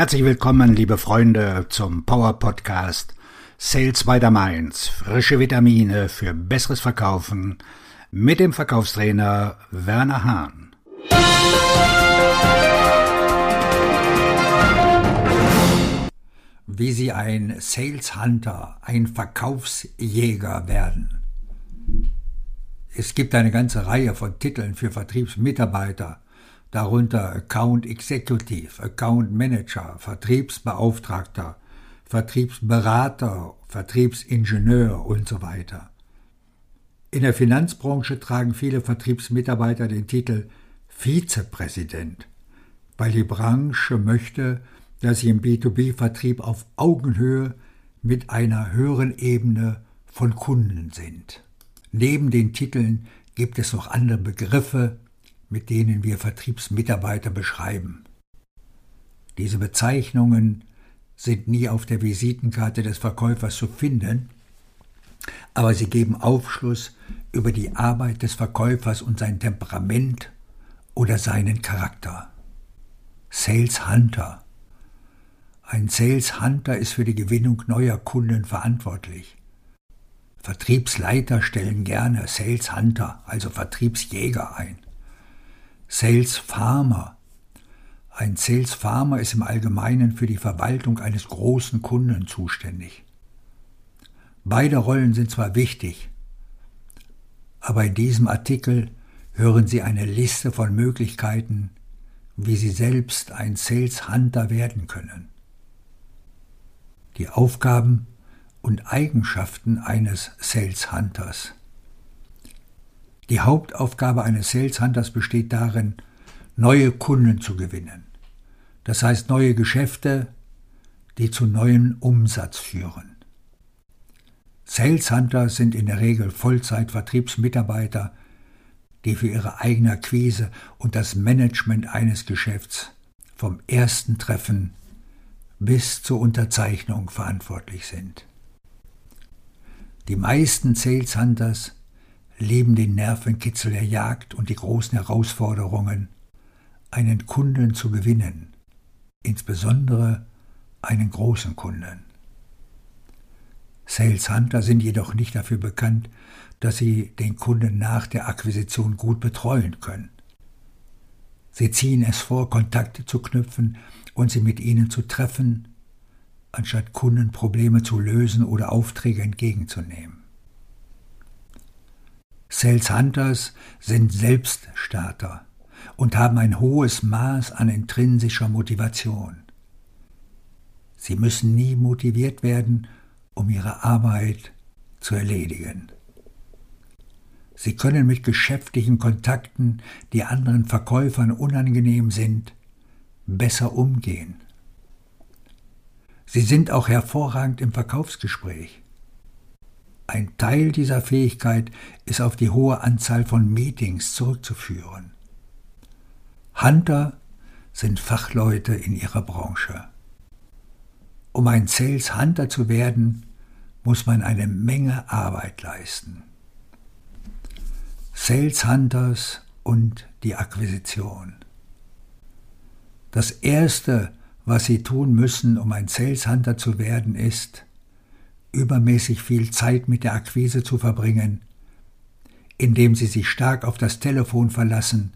Herzlich willkommen, liebe Freunde, zum Power Podcast Sales by the Mainz. Frische Vitamine für besseres Verkaufen mit dem Verkaufstrainer Werner Hahn. Wie Sie ein Sales Hunter, ein Verkaufsjäger werden. Es gibt eine ganze Reihe von Titeln für Vertriebsmitarbeiter, darunter Account Executive, Account Manager, Vertriebsbeauftragter, Vertriebsberater, Vertriebsingenieur und so weiter. In der Finanzbranche tragen viele Vertriebsmitarbeiter den Titel Vizepräsident, weil die Branche möchte, dass sie im B2B-Vertrieb auf Augenhöhe mit einer höheren Ebene von Kunden sind. Neben den Titeln gibt es noch andere Begriffe, mit denen wir Vertriebsmitarbeiter beschreiben. Diese Bezeichnungen sind nie auf der Visitenkarte des Verkäufers zu finden, aber sie geben Aufschluss über die Arbeit des Verkäufers und sein Temperament oder seinen Charakter. Sales Hunter. Ein Sales Hunter ist für die Gewinnung neuer Kunden verantwortlich. Vertriebsleiter stellen gerne Sales Hunter, also Vertriebsjäger ein. Sales Farmer. Ein Sales Farmer ist im Allgemeinen für die Verwaltung eines großen Kunden zuständig. Beide Rollen sind zwar wichtig, aber in diesem Artikel hören Sie eine Liste von Möglichkeiten, wie Sie selbst ein Sales Hunter werden können. Die Aufgaben und Eigenschaften eines Sales Hunters. Die Hauptaufgabe eines Sales Hunters besteht darin, neue Kunden zu gewinnen. Das heißt neue Geschäfte, die zu neuem Umsatz führen. Sales Hunter sind in der Regel Vollzeit-Vertriebsmitarbeiter, die für ihre eigene Akquise und das Management eines Geschäfts vom ersten Treffen bis zur Unterzeichnung verantwortlich sind. Die meisten Sales Hunters leben den Nervenkitzel der Jagd und die großen Herausforderungen, einen Kunden zu gewinnen, insbesondere einen großen Kunden. Sales Hunter sind jedoch nicht dafür bekannt, dass sie den Kunden nach der Akquisition gut betreuen können. Sie ziehen es vor, Kontakte zu knüpfen und sie mit ihnen zu treffen, anstatt Kundenprobleme zu lösen oder Aufträge entgegenzunehmen. Sales Hunters sind Selbststarter und haben ein hohes Maß an intrinsischer Motivation. Sie müssen nie motiviert werden, um ihre Arbeit zu erledigen. Sie können mit geschäftlichen Kontakten, die anderen Verkäufern unangenehm sind, besser umgehen. Sie sind auch hervorragend im Verkaufsgespräch. Ein Teil dieser Fähigkeit ist auf die hohe Anzahl von Meetings zurückzuführen. Hunter sind Fachleute in ihrer Branche. Um ein Sales Hunter zu werden, muss man eine Menge Arbeit leisten. Sales Hunters und die Akquisition. Das Erste, was Sie tun müssen, um ein Sales Hunter zu werden, ist, übermäßig viel Zeit mit der Akquise zu verbringen, indem sie sich stark auf das Telefon verlassen,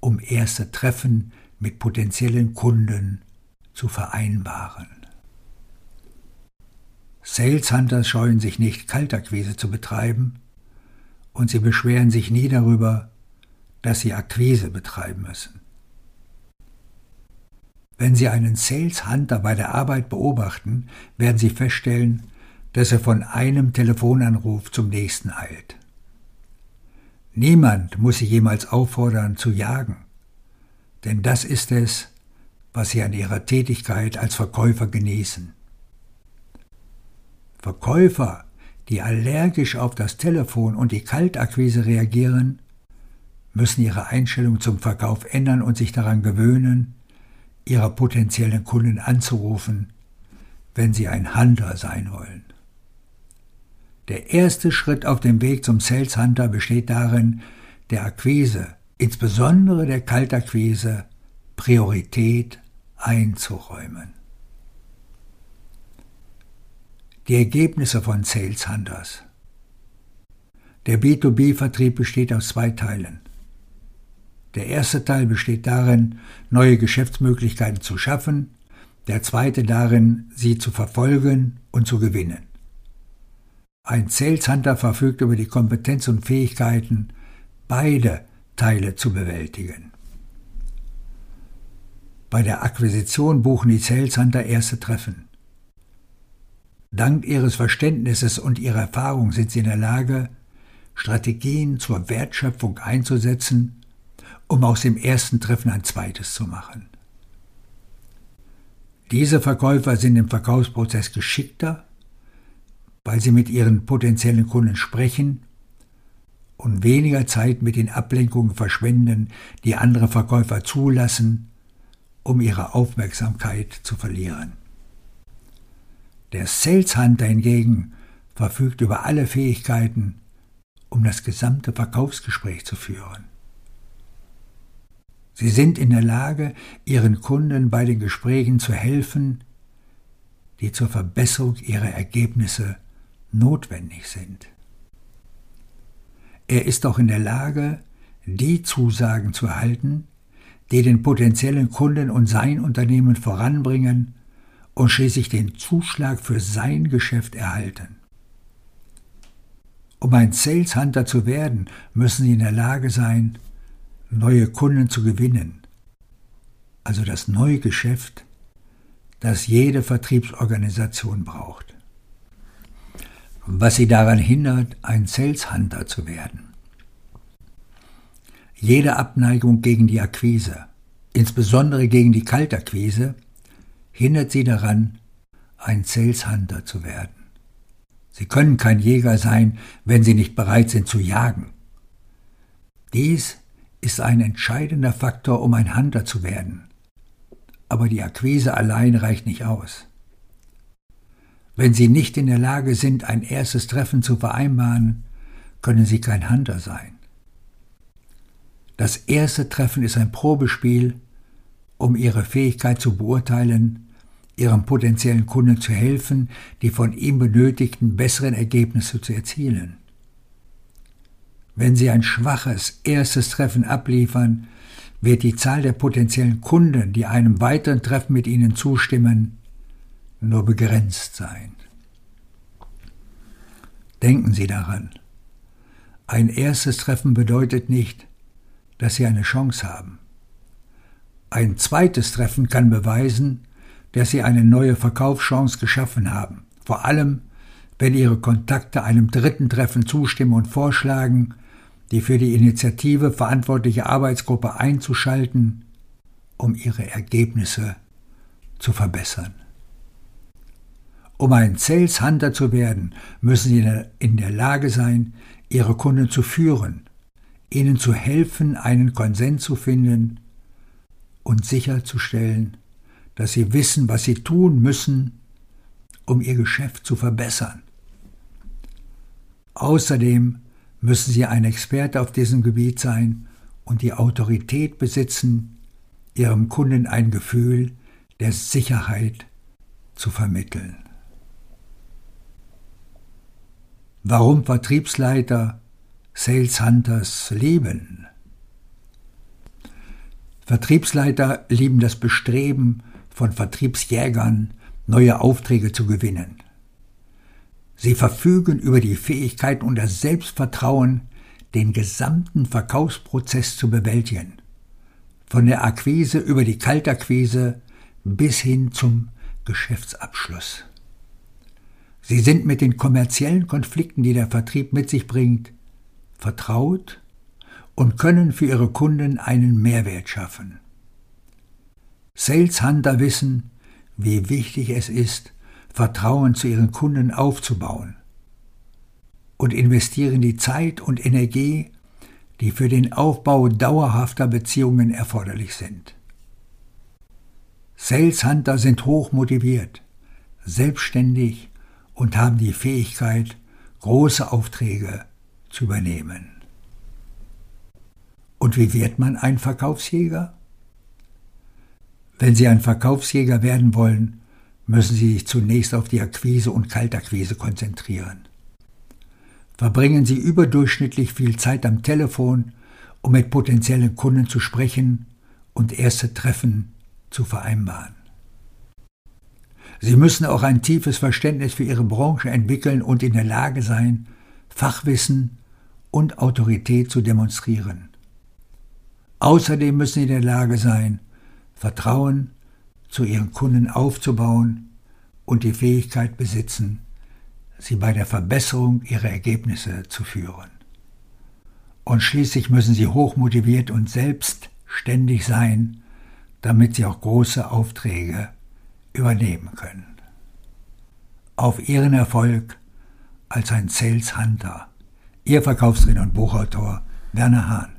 um erste Treffen mit potenziellen Kunden zu vereinbaren. Sales Hunters scheuen sich nicht, Kaltakquise zu betreiben, und sie beschweren sich nie darüber, dass sie Akquise betreiben müssen. Wenn Sie einen Sales Hunter bei der Arbeit beobachten, werden Sie feststellen, dass er von einem Telefonanruf zum nächsten eilt. Niemand muss sie jemals auffordern zu jagen, denn das ist es, was sie an ihrer Tätigkeit als Verkäufer genießen. Verkäufer, die allergisch auf das Telefon und die Kaltakquise reagieren, müssen ihre Einstellung zum Verkauf ändern und sich daran gewöhnen, ihre potenziellen Kunden anzurufen, wenn sie ein Hunter sein wollen. Der erste Schritt auf dem Weg zum Sales Hunter besteht darin, der Akquise, insbesondere der Kaltakquise, Priorität einzuräumen. Die Ergebnisse von Sales Hunters. Der B2B-Vertrieb besteht aus zwei Teilen. Der erste Teil besteht darin, neue Geschäftsmöglichkeiten zu schaffen, der zweite darin, sie zu verfolgen und zu gewinnen. Ein Sales Hunter verfügt über die Kompetenz und Fähigkeiten, beide Teile zu bewältigen. Bei der Akquisition buchen die Sales Hunter erste Treffen. Dank ihres Verständnisses und ihrer Erfahrung sind sie in der Lage, Strategien zur Wertschöpfung einzusetzen, um aus dem ersten Treffen ein zweites zu machen. Diese Verkäufer sind im Verkaufsprozess geschickter, weil sie mit ihren potenziellen Kunden sprechen und weniger Zeit mit den Ablenkungen verschwenden, die andere Verkäufer zulassen, um ihre Aufmerksamkeit zu verlieren. Der Sales Hunter hingegen verfügt über alle Fähigkeiten, um das gesamte Verkaufsgespräch zu führen. Sie sind in der Lage, ihren Kunden bei den Gesprächen zu helfen, die zur Verbesserung ihrer Ergebnisse notwendig sind. Er ist auch in der Lage, die Zusagen zu erhalten, die den potenziellen Kunden und sein Unternehmen voranbringen und schließlich den Zuschlag für sein Geschäft erhalten. Um ein Sales Hunter zu werden, müssen Sie in der Lage sein, neue Kunden zu gewinnen. Also das neue Geschäft, das jede Vertriebsorganisation braucht. Was sie daran hindert, ein Sales Hunter zu werden. Jede Abneigung gegen die Akquise, insbesondere gegen die Kaltakquise, hindert sie daran, ein Sales Hunter zu werden. Sie können kein Jäger sein, wenn sie nicht bereit sind zu jagen. Dies ist ein entscheidender Faktor, um ein Hunter zu werden. Aber die Akquise allein reicht nicht aus. Wenn Sie nicht in der Lage sind, ein erstes Treffen zu vereinbaren, können Sie kein Hunter sein. Das erste Treffen ist ein Probespiel, um Ihre Fähigkeit zu beurteilen, Ihrem potenziellen Kunden zu helfen, die von ihm benötigten besseren Ergebnisse zu erzielen. Wenn Sie ein schwaches erstes Treffen abliefern, wird die Zahl der potenziellen Kunden, die einem weiteren Treffen mit Ihnen zustimmen, nur begrenzt sein. Denken Sie daran. Ein erstes Treffen bedeutet nicht, dass Sie eine Chance haben. Ein zweites Treffen kann beweisen, dass Sie eine neue Verkaufschance geschaffen haben, vor allem wenn Ihre Kontakte einem dritten Treffen zustimmen und vorschlagen, die für die Initiative verantwortliche Arbeitsgruppe einzuschalten, um ihre Ergebnisse zu verbessern. Um ein Sales Hunter zu werden, müssen Sie in der Lage sein, Ihre Kunden zu führen, ihnen zu helfen, einen Konsens zu finden und sicherzustellen, dass sie wissen, was sie tun müssen, um ihr Geschäft zu verbessern. Außerdem müssen Sie ein Experte auf diesem Gebiet sein und die Autorität besitzen, Ihrem Kunden ein Gefühl der Sicherheit zu vermitteln. Warum Vertriebsleiter Sales Hunters lieben? Vertriebsleiter lieben das Bestreben von Vertriebsjägern, neue Aufträge zu gewinnen. Sie verfügen über die Fähigkeit und das Selbstvertrauen, den gesamten Verkaufsprozess zu bewältigen. Von der Akquise über die Kaltakquise bis hin zum Geschäftsabschluss. Sie sind mit den kommerziellen Konflikten, die der Vertrieb mit sich bringt, vertraut und können für ihre Kunden einen Mehrwert schaffen. Sales Hunter wissen, wie wichtig es ist, Vertrauen zu ihren Kunden aufzubauen und investieren die Zeit und Energie, die für den Aufbau dauerhafter Beziehungen erforderlich sind. Sales Hunter sind hoch motiviert, selbstständig und haben die Fähigkeit, große Aufträge zu übernehmen. Und wie wird man ein Verkaufsjäger? Wenn Sie ein Verkaufsjäger werden wollen, müssen Sie sich zunächst auf die Akquise und Kaltakquise konzentrieren. Verbringen Sie überdurchschnittlich viel Zeit am Telefon, um mit potenziellen Kunden zu sprechen und erste Treffen zu vereinbaren. Sie müssen auch ein tiefes Verständnis für Ihre Branche entwickeln und in der Lage sein, Fachwissen und Autorität zu demonstrieren. Außerdem müssen Sie in der Lage sein, Vertrauen zu Ihren Kunden aufzubauen und die Fähigkeit besitzen, sie bei der Verbesserung ihrer Ergebnisse zu führen. Und schließlich müssen sie hochmotiviert und selbstständig sein, damit sie auch große Aufträge übernehmen können. Auf ihren Erfolg als ein Sales Hunter. Ihr Verkaufsredner und Buchautor Werner Hahn.